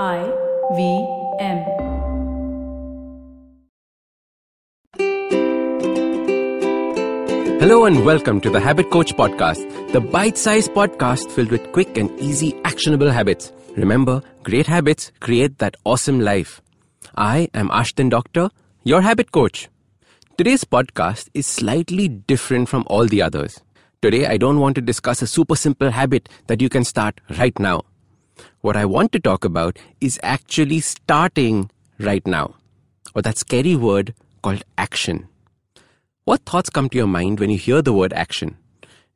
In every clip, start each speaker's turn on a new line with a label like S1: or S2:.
S1: I V M.
S2: Hello and welcome to the Habit Coach Podcast, the bite sized podcast filled with quick and easy actionable habits. Remember, great habits create that awesome life. I am Ashdin Doctor, your habit coach. Today's podcast is slightly different from all the others. Today, I don't want to discuss a super simple habit that you can start right now. What I want to talk about is actually starting right now, or that scary word called action. What thoughts come to your mind when you hear the word action?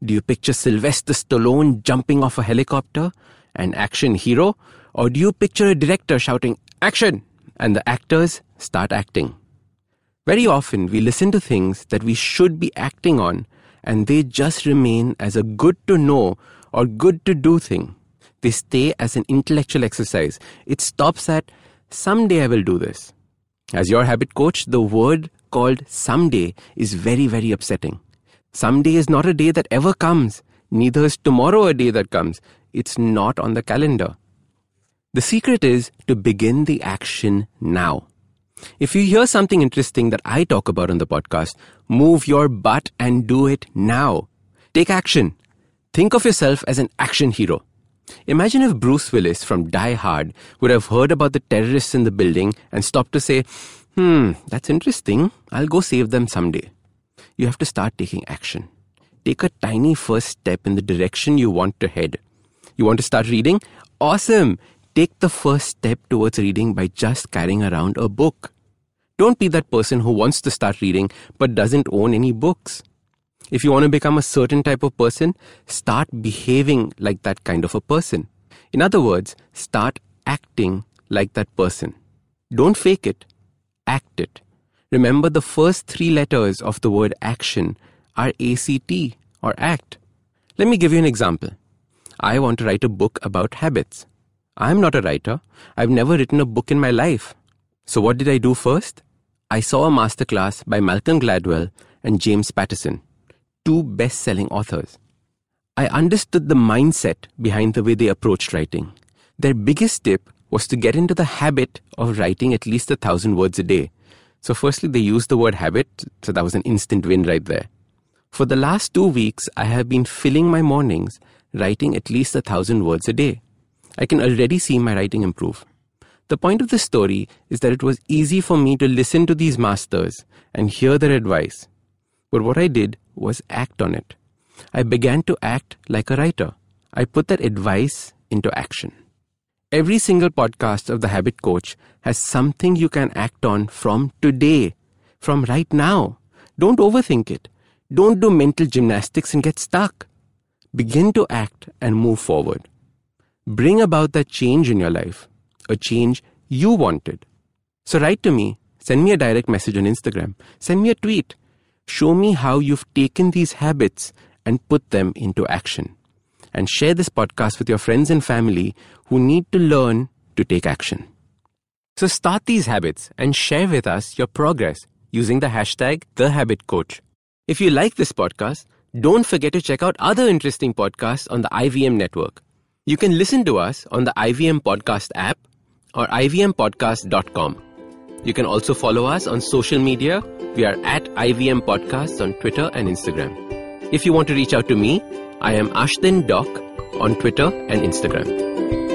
S2: Do you picture Sylvester Stallone jumping off a helicopter, an action hero? Or do you picture a director shouting, Action! and the actors start acting? Very often, we listen to things that we should be acting on, and they just remain as a good to know or good to do thing. They stay as an intellectual exercise. It stops at, someday I will do this. As your habit coach, the word called someday is very, very upsetting. Someday is not a day that ever comes, neither is tomorrow a day that comes. It's not on the calendar. The secret is to begin the action now. If you hear something interesting that I talk about on the podcast, move your butt and do it now. Take action. Think of yourself as an action hero. Imagine if Bruce Willis from Die Hard would have heard about the terrorists in the building and stopped to say, Hmm, that's interesting. I'll go save them someday. You have to start taking action. Take a tiny first step in the direction you want to head. You want to start reading? Awesome! Take the first step towards reading by just carrying around a book. Don't be that person who wants to start reading but doesn't own any books. If you want to become a certain type of person, start behaving like that kind of a person. In other words, start acting like that person. Don't fake it, act it. Remember the first three letters of the word action are ACT or act. Let me give you an example. I want to write a book about habits. I'm not a writer. I've never written a book in my life. So what did I do first? I saw a masterclass by Malcolm Gladwell and James Patterson two best selling authors. I understood the mindset behind the way they approached writing. Their biggest tip was to get into the habit of writing at least a thousand words a day. So, firstly, they used the word habit, so that was an instant win right there. For the last two weeks, I have been filling my mornings writing at least a thousand words a day. I can already see my writing improve. The point of the story is that it was easy for me to listen to these masters and hear their advice. But what I did was act on it. I began to act like a writer. I put that advice into action. Every single podcast of The Habit Coach has something you can act on from today, from right now. Don't overthink it. Don't do mental gymnastics and get stuck. Begin to act and move forward. Bring about that change in your life, a change you wanted. So write to me, send me a direct message on Instagram, send me a tweet Show me how you've taken these habits and put them into action. And share this podcast with your friends and family who need to learn to take action. So start these habits and share with us your progress using the hashtag TheHabitCoach. If you like this podcast, don't forget to check out other interesting podcasts on the IVM network. You can listen to us on the IVM Podcast app or ivmpodcast.com. You can also follow us on social media. We are at IVM Podcasts on Twitter and Instagram. If you want to reach out to me, I am Ashdin Doc on Twitter and Instagram.